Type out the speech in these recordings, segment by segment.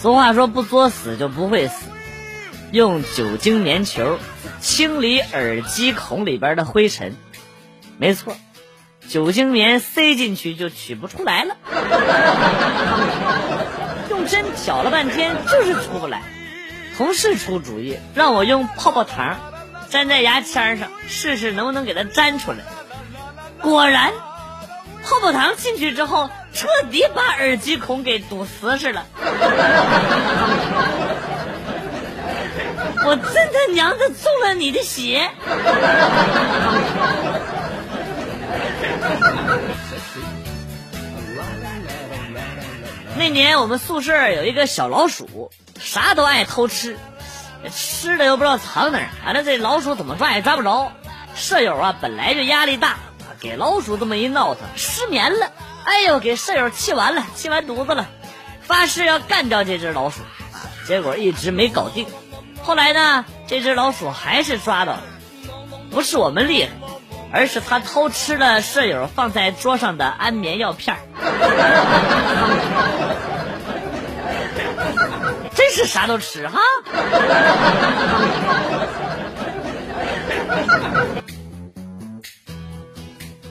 俗话说不作死就不会死，用酒精棉球清理耳机孔里边的灰尘，没错，酒精棉塞进去就取不出来了，用针挑了半天就是出不来。同事出主意让我用泡泡糖粘在牙签上试试能不能给它粘出来，果然。泡泡糖进去之后，彻底把耳机孔给堵死实了。我真他娘的中了你的邪！那年我们宿舍有一个小老鼠，啥都爱偷吃，吃的又不知道藏哪儿，反正这老鼠怎么抓也抓不着。舍友啊，本来就压力大。给老鼠这么一闹腾，失眠了。哎呦，给舍友气完了，气完犊子了，发誓要干掉这只老鼠。结果一直没搞定。后来呢，这只老鼠还是抓到了。不是我们厉害，而是他偷吃了舍友放在桌上的安眠药片 真是啥都吃哈。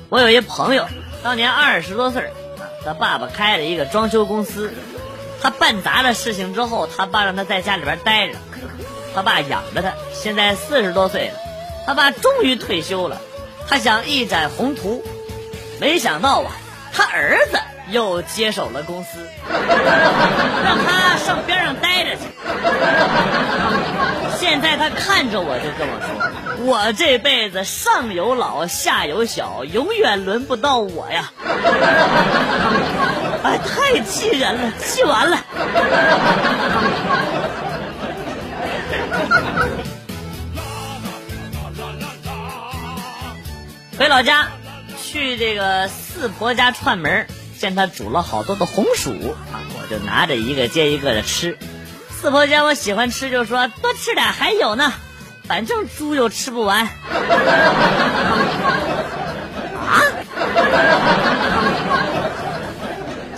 我有一朋友，当年二十多岁儿他爸爸开了一个装修公司，他办砸了事情之后，他爸让他在家里边待着，他爸养着他，现在四十多岁了，他爸终于退休了，他想一展宏图，没想到啊，他儿子又接手了公司，让他上边上待着去。现在他看着我就跟我说：“我这辈子上有老下有小，永远轮不到我呀！” 哎，太气人了，气完了。回老家，去这个四婆家串门，见他煮了好多的红薯，我就拿着一个接一个的吃。四婆见我喜欢吃，就说多吃点，还有呢，反正猪又吃不完。啊！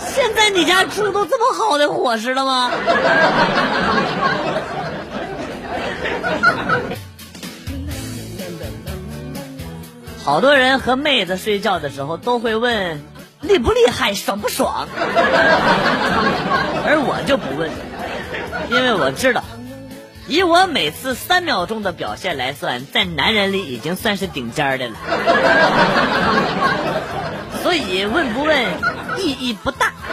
现在你家猪都这么好的伙食了吗？好多人和妹子睡觉的时候都会问厉不厉害，爽不爽，而我就不问。因为我知道，以我每次三秒钟的表现来算，在男人里已经算是顶尖的了，所以问不问意义不大。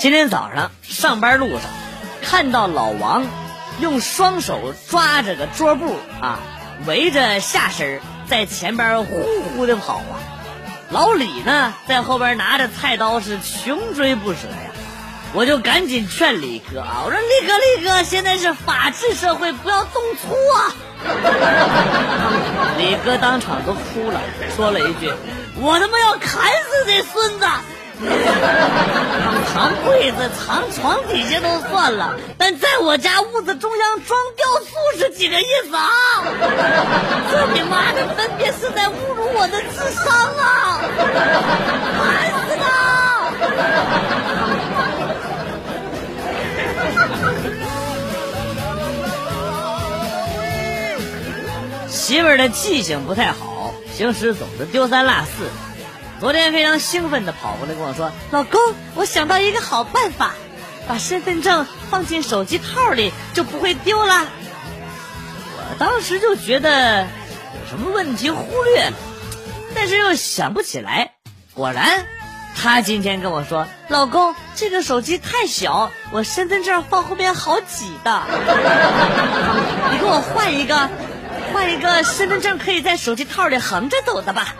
今天早上上班路上，看到老王用双手抓着个桌布啊，围着下身，在前边呼呼的跑啊。老李呢，在后边拿着菜刀是穷追不舍呀，我就赶紧劝李哥啊，我说李哥李哥，现在是法治社会，不要动粗啊！李哥当场都哭了，说了一句：“我他妈要砍死这孙子！” 藏柜子、藏床底下都算了，但在我家屋子中央装雕塑是几个意思啊？这你妈的分别是在侮辱我的智商啊！烦死了！媳妇儿的记性不太好，平时总是丢三落四。昨天非常兴奋的跑过来跟我说：“老公，我想到一个好办法，把身份证放进手机套里就不会丢了。”我当时就觉得有什么问题忽略了，但是又想不起来。果然，他今天跟我说：“老公，这个手机太小，我身份证放后面好挤的，你给我换一个。”换一个身份证可以在手机套里横着走的吧。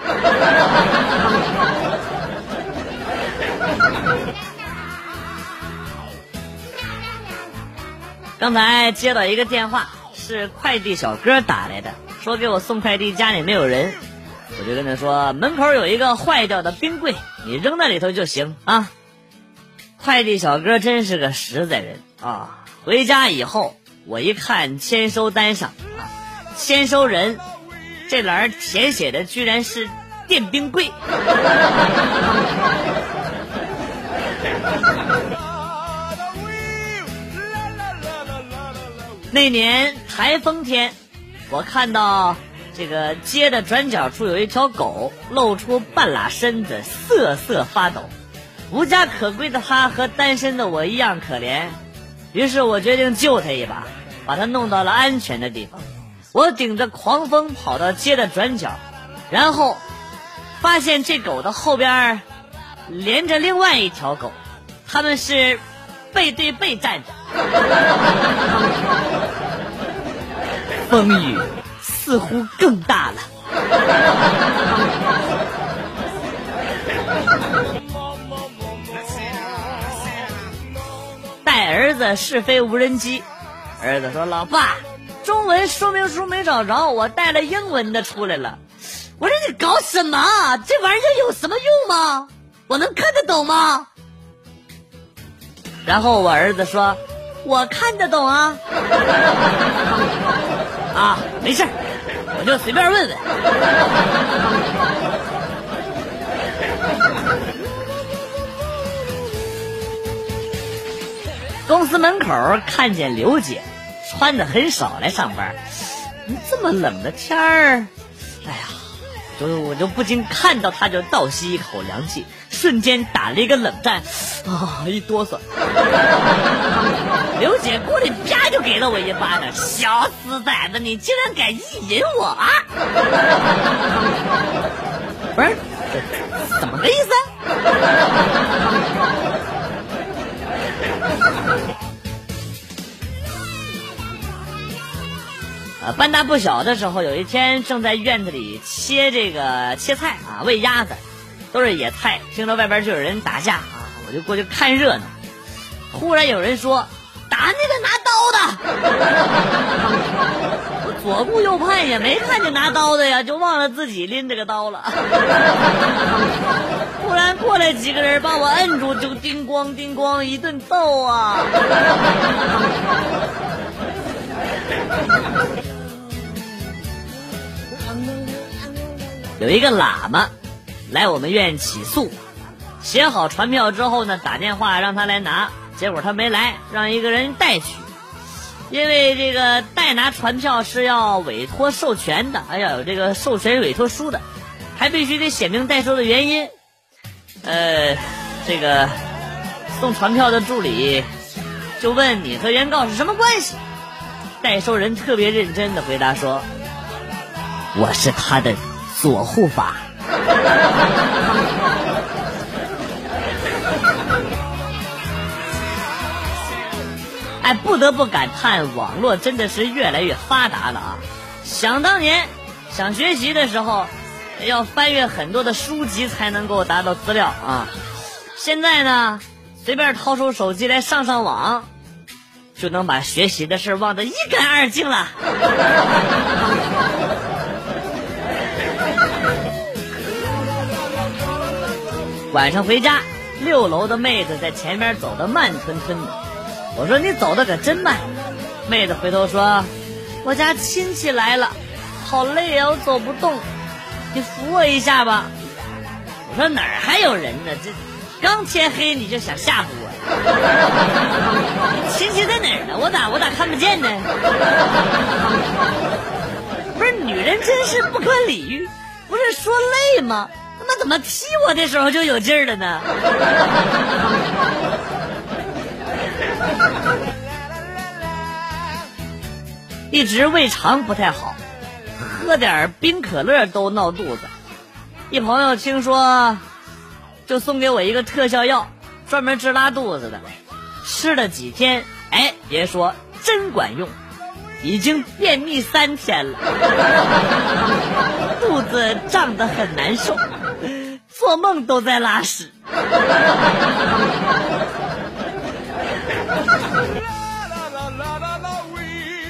刚才接到一个电话，是快递小哥打来的，说给我送快递，家里没有人，我就跟他说门口有一个坏掉的冰柜，你扔那里头就行啊。快递小哥真是个实在人啊！回家以后，我一看签收单上。签收人，这栏填写的居然是电冰柜。那年台风天，我看到这个街的转角处有一条狗露出半拉身子，瑟瑟发抖。无家可归的它和单身的我一样可怜，于是我决定救它一把，把它弄到了安全的地方。我顶着狂风跑到街的转角，然后发现这狗的后边连着另外一条狗，它们是背对背站着。风雨似乎更大了。带儿子试飞无人机，儿子说：“老爸，中文说明书没找着，我带了英文的出来了。”我说：“你搞什么？这玩意儿有什么用吗？我能看得懂吗？”然后我儿子说：“我看得懂啊。”啊，没事我就随便问问。公司门口看见刘姐，穿的很少来上班。这么冷的天儿，哎呀，就我就不禁看到他就倒吸一口凉气，瞬间打了一个冷战，啊，一哆嗦。刘姐过来啪就给了我一巴掌，小死崽子，你竟然敢意淫我啊！不是，怎么个意思？啊，半大不小的时候，有一天正在院子里切这个切菜啊，喂鸭子，都是野菜。听着外边就有人打架啊，我就过去看热闹。忽然有人说：“打那个拿刀的！” 我左顾右盼也没看见拿刀的呀，就忘了自己拎这个刀了。突然过来几个人把我摁住，就叮咣叮咣一顿揍啊！有一个喇嘛来我们院起诉，写好传票之后呢，打电话让他来拿，结果他没来，让一个人代取。因为这个代拿传票是要委托授权的，还要有这个授权委托书的，还必须得写明代收的原因。呃，这个送传票的助理就问你和原告是什么关系？代收人特别认真的回答说：“我是他的。”左护法，哎，不得不感叹，网络真的是越来越发达了啊！想当年，想学习的时候，要翻阅很多的书籍才能够达到资料啊。现在呢，随便掏出手机来上上网，就能把学习的事忘得一干二净了。晚上回家，六楼的妹子在前面走的慢吞吞的。我说你走的可真慢。妹子回头说：“我家亲戚来了，好累啊，我走不动，你扶我一下吧。”我说哪儿还有人呢？这刚天黑你就想吓唬我？亲戚在哪儿呢？我咋我咋看不见呢？不是女人真是不可理喻，不是说累吗？他怎么踢我的时候就有劲儿了呢？一直胃肠不太好，喝点冰可乐都闹肚子。一朋友听说，就送给我一个特效药，专门治拉肚子的。吃了几天，哎，别说真管用，已经便秘三天了，肚子胀得很难受。做梦都在拉屎。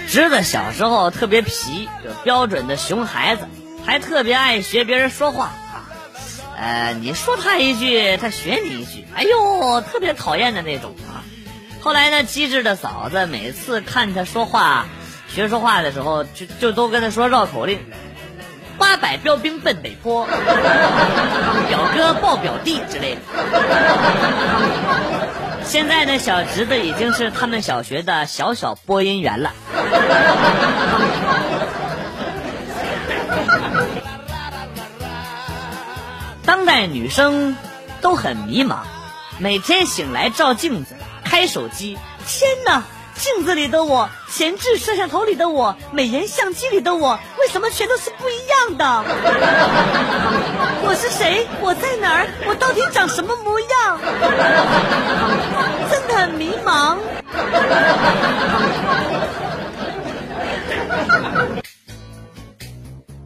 侄子小时候特别皮，就标准的熊孩子，还特别爱学别人说话啊。呃，你说他一句，他学你一句，哎呦，特别讨厌的那种啊。后来呢，机智的嫂子每次看他说话、学说话的时候，就就都跟他说绕口令。八百标兵奔北坡，表哥抱表弟之类的。现在的小侄子已经是他们小学的小小播音员了。当代女生都很迷茫，每天醒来照镜子，开手机，天哪！镜子里的我，前置摄像头里的我，美颜相机里的我，为什么全都是不一样的？我是谁？我在哪儿？我到底长什么模样？真的很迷茫。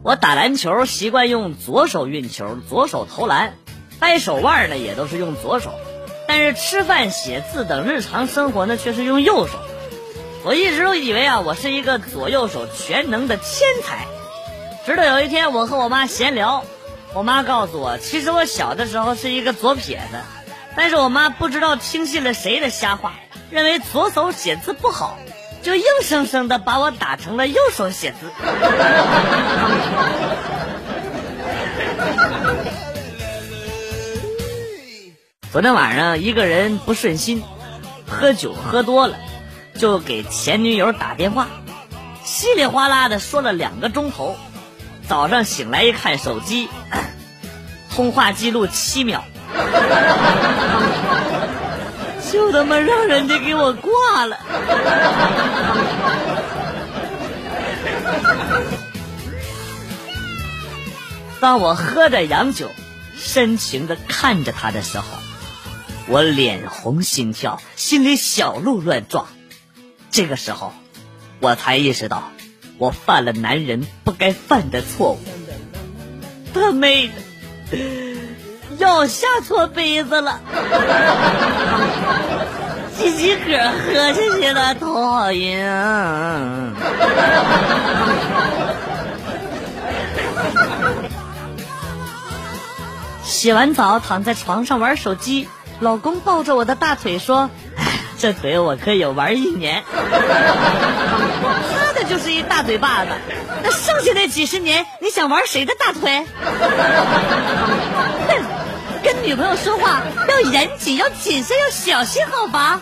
我打篮球习惯用左手运球，左手投篮，掰手腕呢也都是用左手，但是吃饭、写字等日常生活呢却是用右手。我一直都以为啊，我是一个左右手全能的天才。直到有一天，我和我妈闲聊，我妈告诉我，其实我小的时候是一个左撇子，但是我妈不知道听信了谁的瞎话，认为左手写字不好，就硬生生的把我打成了右手写字。昨天晚上一个人不顺心，喝酒喝多了。就给前女友打电话，稀里哗啦的说了两个钟头。早上醒来一看手机，通话记录七秒，就他妈让人家给我挂了。当我喝着洋酒，深情的看着他的时候，我脸红心跳，心里小鹿乱撞。这个时候，我才意识到，我犯了男人不该犯的错误。他妹的，药下错杯子了，自己个喝下去了，头好晕啊！洗完澡躺在床上玩手机，老公抱着我的大腿说。这腿我可以玩一年，他的就是一大嘴巴子，那剩下那几十年，你想玩谁的大腿？哼，跟女朋友说话要严谨，要谨慎，要小心，好吧？